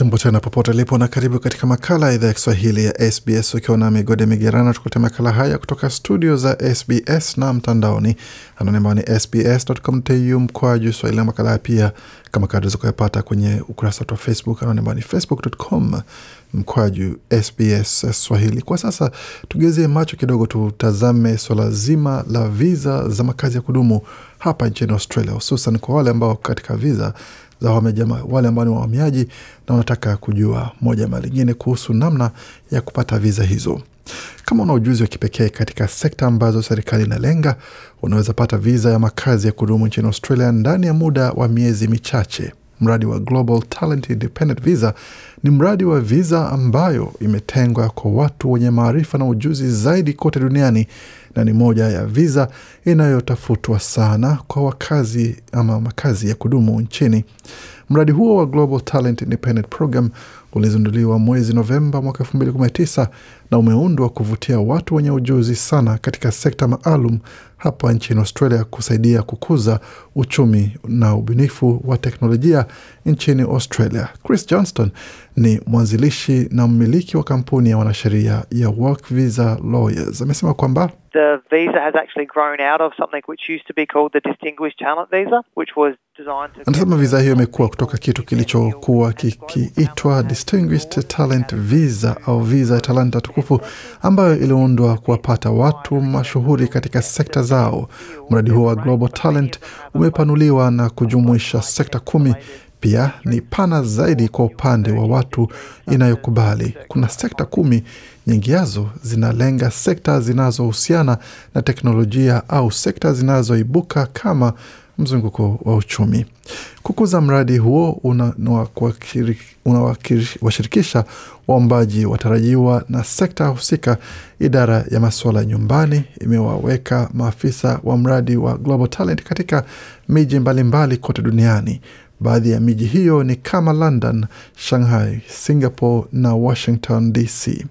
Jambo tena popote lipo na karibu katika makala ya idhaa ya Kiswahili ya SBS ukiwa na migode migerano, tukuletea makala haya kutoka studio za SBS na mtandaoni anwani ambao ni sbs.com.au mkwaju swahili, makala pia kama kawaida kuyapata kwenye ukurasa wetu wa Facebook anwani ambao ni facebook.com mkwaju SBS Swahili. Kwa sasa tugezie macho kidogo, tutazame swala zima la viza za makazi ya kudumu hapa nchini Australia, hususan kwa wale ambao katika viza za wale ambao ni wahamiaji na wanataka kujua moja ama lingine kuhusu namna ya kupata viza hizo. Kama una ujuzi wa kipekee katika sekta ambazo serikali inalenga, unaweza pata viza ya makazi ya kudumu nchini Australia ndani ya muda wa miezi michache. Mradi wa Global Talent Independent Visa ni mradi wa viza ambayo imetengwa kwa watu wenye maarifa na ujuzi zaidi kote duniani na ni moja ya viza inayotafutwa sana kwa wakazi ama makazi ya kudumu nchini. Mradi huo wa Global Talent Independent Program ulizinduliwa mwezi Novemba mwaka 2019 na umeundwa kuvutia watu wenye ujuzi sana katika sekta maalum hapa nchini Australia kusaidia kukuza uchumi na ubunifu wa teknolojia nchini Australia. Chris Johnston ni mwanzilishi na mmiliki wa kampuni ya wanasheria ya Work Visa Lawyers. Amesema kwamba The visa has actually grown out of something which used to be called the Distinguished Talent Visa, which was designed to... Anasema viza hiyo imekuwa kutoka kitu kilichokuwa kikiitwa Distinguished Talent Visa au visa ya talanta tukufu, ambayo iliundwa kuwapata watu mashuhuri katika sekta zao. Mradi huo wa Global Talent umepanuliwa na kujumuisha sekta kumi pia ni pana zaidi kwa upande wa watu inayokubali. Kuna sekta kumi, nyingi yazo zinalenga sekta zinazohusiana na teknolojia au sekta zinazoibuka kama mzunguko wa uchumi. Kukuza mradi huo unawashirikisha waombaji watarajiwa na sekta husika. Idara ya masuala ya nyumbani imewaweka maafisa wa mradi wa Global Talent katika miji mbalimbali kote duniani. Baadhi ya miji hiyo ni kama London, Shanghai, Singapore na Washington DC.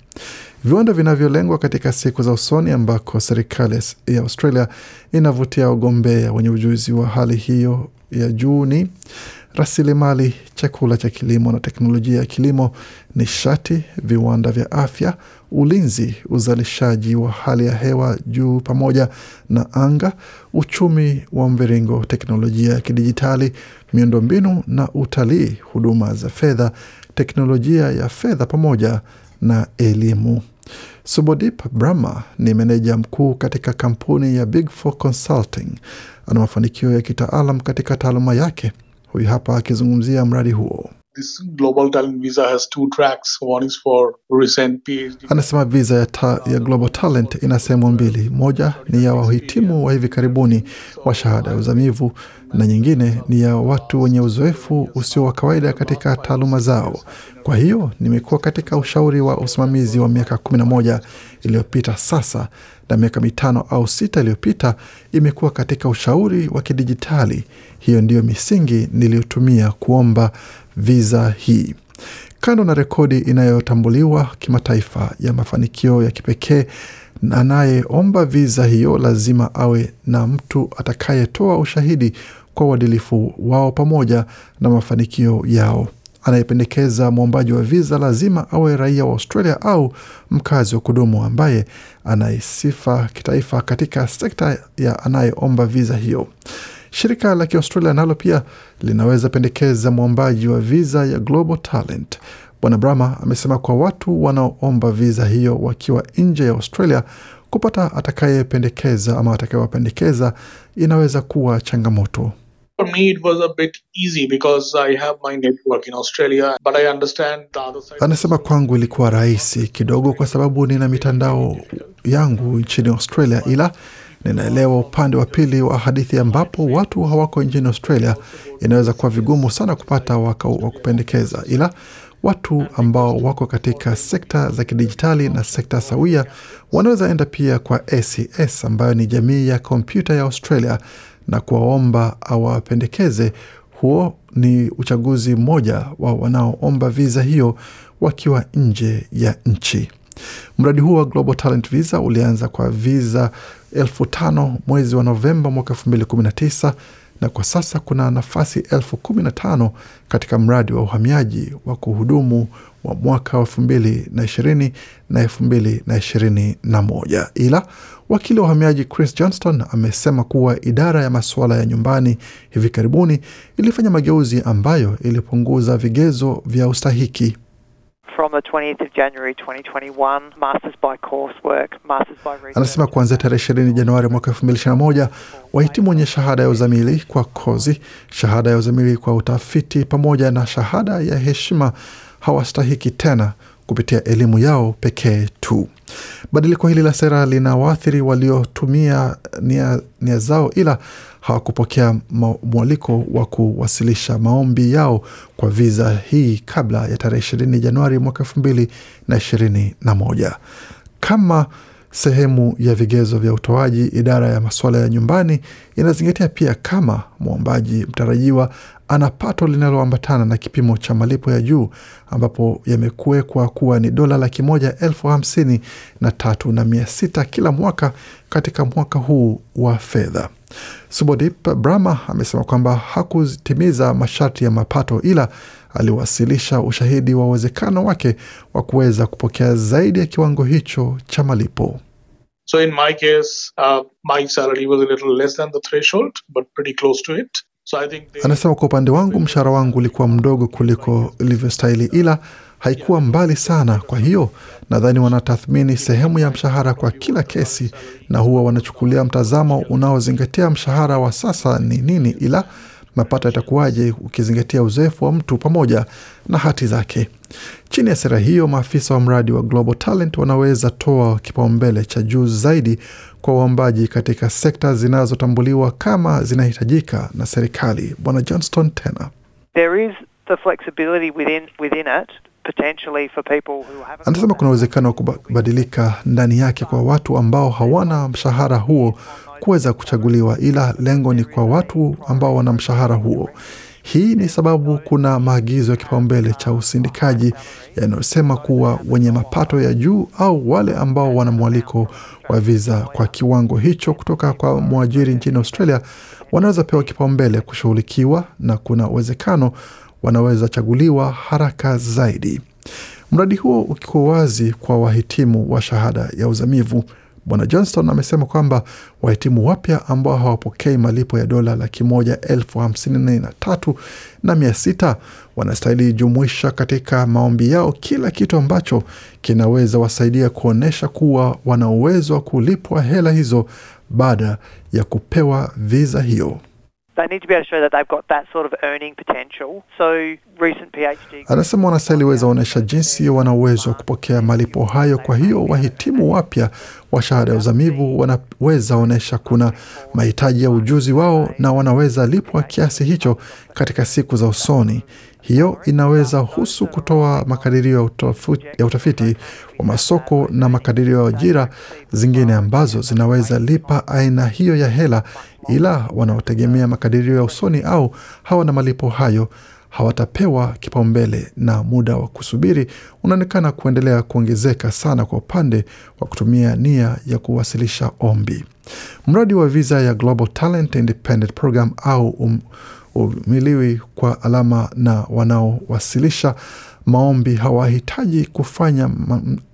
Viwanda vinavyolengwa katika siku za usoni ambako serikali ya Australia inavutia wagombea wenye ujuzi wa hali hiyo ya juu ni rasilimali, chakula cha kilimo na teknolojia ya kilimo, nishati, viwanda vya afya, ulinzi, uzalishaji wa hali ya hewa juu pamoja na anga, uchumi wa mviringo, teknolojia ya kidijitali, miundombinu na utalii, huduma za fedha, teknolojia ya fedha pamoja na elimu. Subodip Brahma ni meneja mkuu katika kampuni ya Big Four Consulting. Ana mafanikio ya kitaalam katika taaluma yake. Huyu hapa akizungumzia mradi huo. This Global Talent Visa has two tracks. One is for recent PhD. Anasema viza ya, ta, ya Global Talent ina sehemu mbili. Moja ni ya wahitimu wa hivi karibuni wa shahada ya uzamivu na nyingine ni ya watu wenye uzoefu usio wa kawaida katika taaluma zao. Kwa hiyo nimekuwa katika ushauri wa usimamizi wa miaka kumi na moja iliyopita sasa, na miaka mitano au sita iliyopita imekuwa katika ushauri wa kidijitali. Hiyo ndiyo misingi niliyotumia kuomba viza hii. Kando na rekodi inayotambuliwa kimataifa ya mafanikio ya kipekee, anayeomba viza hiyo lazima awe na mtu atakayetoa ushahidi kwa uadilifu wao pamoja na mafanikio yao. Anayependekeza mwombaji wa viza lazima awe raia wa Australia au mkazi wa kudumu ambaye anaisifa kitaifa katika sekta ya anayeomba viza hiyo. Shirika la Kiaustralia nalo pia linaweza pendekeza mwombaji wa viza ya Global Talent. Bwana Brahma amesema kwa watu wanaoomba viza hiyo wakiwa nje ya Australia, kupata atakayependekeza ama atakayewapendekeza inaweza kuwa changamoto. For me, it was a bit easy because I have my network in Australia, but I understand the other side. Anasema kwangu ilikuwa rahisi kidogo kwa sababu nina mitandao yangu nchini Australia, ila ninaelewa upande wa pili wa hadithi ambapo watu hawako nchini Australia. Inaweza kuwa vigumu sana kupata wa kupendekeza, ila watu ambao wako katika sekta za kidijitali na sekta sawia wanaweza enda pia kwa ACS ambayo ni jamii ya kompyuta ya Australia na kuwaomba awapendekeze. Huo ni uchaguzi mmoja wa wanaoomba viza hiyo wakiwa nje ya nchi. Mradi huo wa Global Talent Visa ulianza kwa viza elfu tano mwezi wa Novemba mwaka elfu mbili kumi na tisa na kwa sasa kuna nafasi elfu kumi na tano katika mradi wa uhamiaji wa kuhudumu wa mwaka wa elfu mbili na ishirini na elfu mbili na ishirini na moja ila wakili wa uhamiaji Chris Johnston amesema kuwa idara ya masuala ya nyumbani hivi karibuni ilifanya mageuzi ambayo ilipunguza vigezo vya ustahiki. From the 20th of January 2021, Masters by Coursework, Masters by Research. Anasema kuanzia tarehe ishirini Januari mwaka elfu mbili ishirini na moja wahitimu wenye shahada ya uzamili kwa kozi, shahada ya uzamili kwa utafiti pamoja na shahada ya heshima hawastahiki tena kupitia elimu yao pekee tu. Badiliko hili la sera lina waathiri waliotumia nia, nia zao ila hawakupokea mwaliko wa kuwasilisha maombi yao kwa viza hii kabla ya tarehe ishirini Januari mwaka elfu mbili na ishirini na moja kama sehemu ya vigezo vya utoaji. Idara ya masuala ya nyumbani inazingatia pia kama mwombaji mtarajiwa ana pato linaloambatana na kipimo cha malipo ya juu ambapo yamekuwekwa kuwa ni dola laki moja elfu hamsini na tatu na mia sita kila mwaka katika mwaka huu wa fedha. Subodip Brahma amesema kwamba hakutimiza masharti ya mapato ila aliwasilisha ushahidi wa uwezekano wake wa kuweza kupokea zaidi ya kiwango hicho cha malipo. So in my case, uh, my salary was a little less than the threshold, but pretty close to it. So I think they, Anasema kwa upande wangu mshahara wangu ulikuwa mdogo kuliko ilivyostahili, ila haikuwa mbali sana. Kwa hiyo nadhani wanatathmini sehemu ya mshahara kwa kila kesi, na huwa wanachukulia mtazamo unaozingatia mshahara wa sasa ni nini, ila mapato yatakuwaje ukizingatia uzoefu wa mtu pamoja na hati zake. Chini ya sera hiyo, maafisa wa mradi wa Global Talent wanaweza toa kipaumbele cha juu zaidi kwa waombaji katika sekta zinazotambuliwa kama zinahitajika na serikali. Bwana Johnston tena There is the flexibility within within it potentially for people who haven't. anasema kuna uwezekano wa kubadilika ndani yake kwa watu ambao hawana mshahara huo kuweza kuchaguliwa, ila lengo ni kwa watu ambao wana mshahara huo. Hii ni sababu kuna maagizo ya kipaumbele cha usindikaji yanayosema kuwa wenye mapato ya juu au wale ambao wana mwaliko wa viza kwa kiwango hicho kutoka kwa mwajiri nchini Australia wanaweza pewa kipaumbele kushughulikiwa, na kuna uwezekano wanaweza chaguliwa haraka zaidi. Mradi huo ukiwa wazi kwa wahitimu wa shahada ya uzamivu. Bwana Johnston amesema kwamba wahitimu wapya ambao hawapokei malipo ya dola laki moja elfu hamsini na tatu na mia sita wanastahili jumuisha katika maombi yao kila kitu ambacho kinaweza wasaidia kuonyesha kuwa wana uwezo wa kulipwa hela hizo baada ya kupewa viza hiyo. They need to be able to show that they've got that sort of earning potential. So recent PhD. Anasema wanastahili weza onyesha jinsi wana uwezo wa kupokea malipo hayo. Kwa hiyo wahitimu wapya wa shahada ya uzamivu wanaweza onyesha kuna mahitaji ya ujuzi wao na wanaweza lipwa kiasi hicho katika siku za usoni. Hiyo inaweza husu kutoa makadirio ya utafiti wa masoko na makadirio ya ajira zingine ambazo zinaweza lipa aina hiyo ya hela, ila wanaotegemea makadirio ya usoni au hawana malipo hayo hawatapewa kipaumbele na muda wa kusubiri unaonekana kuendelea kuongezeka sana kwa upande wa kutumia nia ya kuwasilisha ombi. Mradi wa visa ya Global Talent Independent Program au um, umiliwi kwa alama na wanaowasilisha maombi hawahitaji kufanya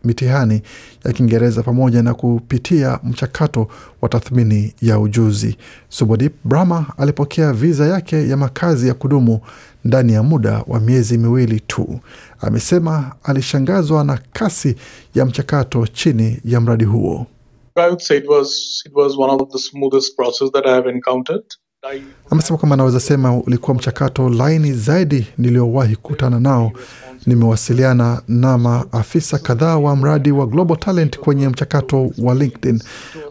mitihani ya Kiingereza pamoja na kupitia mchakato wa tathmini ya ujuzi. Subodip Brahma alipokea viza yake ya makazi ya kudumu ndani ya muda wa miezi miwili tu. Amesema alishangazwa na kasi ya mchakato chini ya mradi huo. I would say it was it was one of the smoothest process that I have encountered. Amesema kwamba anaweza sema ulikuwa mchakato laini zaidi niliowahi kukutana nao. Nimewasiliana na maafisa kadhaa wa mradi wa Global Talent kwenye mchakato wa LinkedIn.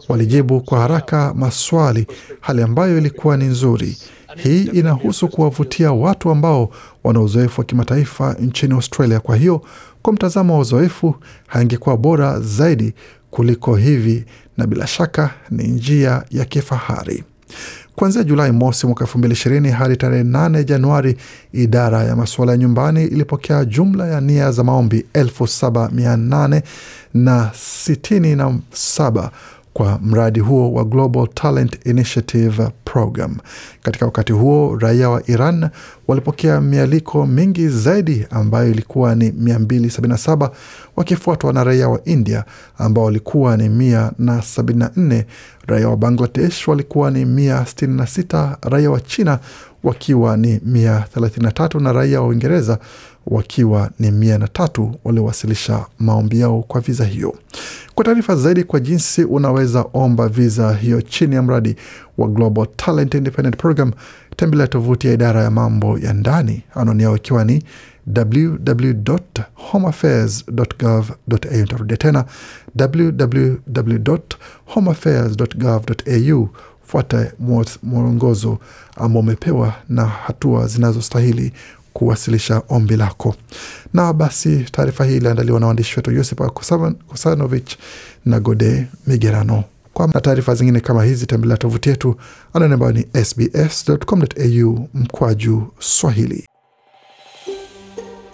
Walijibu kwa haraka maswali, hali ambayo ilikuwa ni nzuri. Hii inahusu kuwavutia watu ambao wana uzoefu wa kimataifa nchini Australia. Kwa hiyo, kwa mtazamo wa uzoefu, haingekuwa bora zaidi kuliko hivi, na bila shaka ni njia ya kifahari. Kuanzia Julai mosi mwaka 2020 hadi tarehe 8 Januari, idara ya masuala ya nyumbani ilipokea jumla ya nia za maombi 7800 na 67 kwa mradi huo wa Global Talent Initiative Program. Katika wakati huo, raia wa Iran walipokea mialiko mingi zaidi ambayo ilikuwa ni 277 wakifuatwa na raia wa India ambao walikuwa ni 174. Raia wa Bangladesh walikuwa ni 166, raia wa China wakiwa ni 133 na raia wa Uingereza wakiwa ni mia na tatu waliowasilisha maombi yao kwa viza hiyo. Kwa taarifa zaidi kwa jinsi unaweza omba viza hiyo chini ya mradi wa Global Talent Independent Program, tembelea tovuti ya idara ya mambo ya ndani, anwani yao ikiwa ni www.homeaffairs.gov.au. Nitarudia tena www.homeaffairs.gov.au. Fuata mwongozo ambao umepewa na hatua zinazostahili kuwasilisha ombi lako. Na basi taarifa hii iliandaliwa na waandishi wetu Yosipa Kosanovich na Gode Migerano. Kwa na taarifa zingine kama hizi tembelea tovuti yetu anaone ambayo ni sbs.com.au mkwaju Swahili.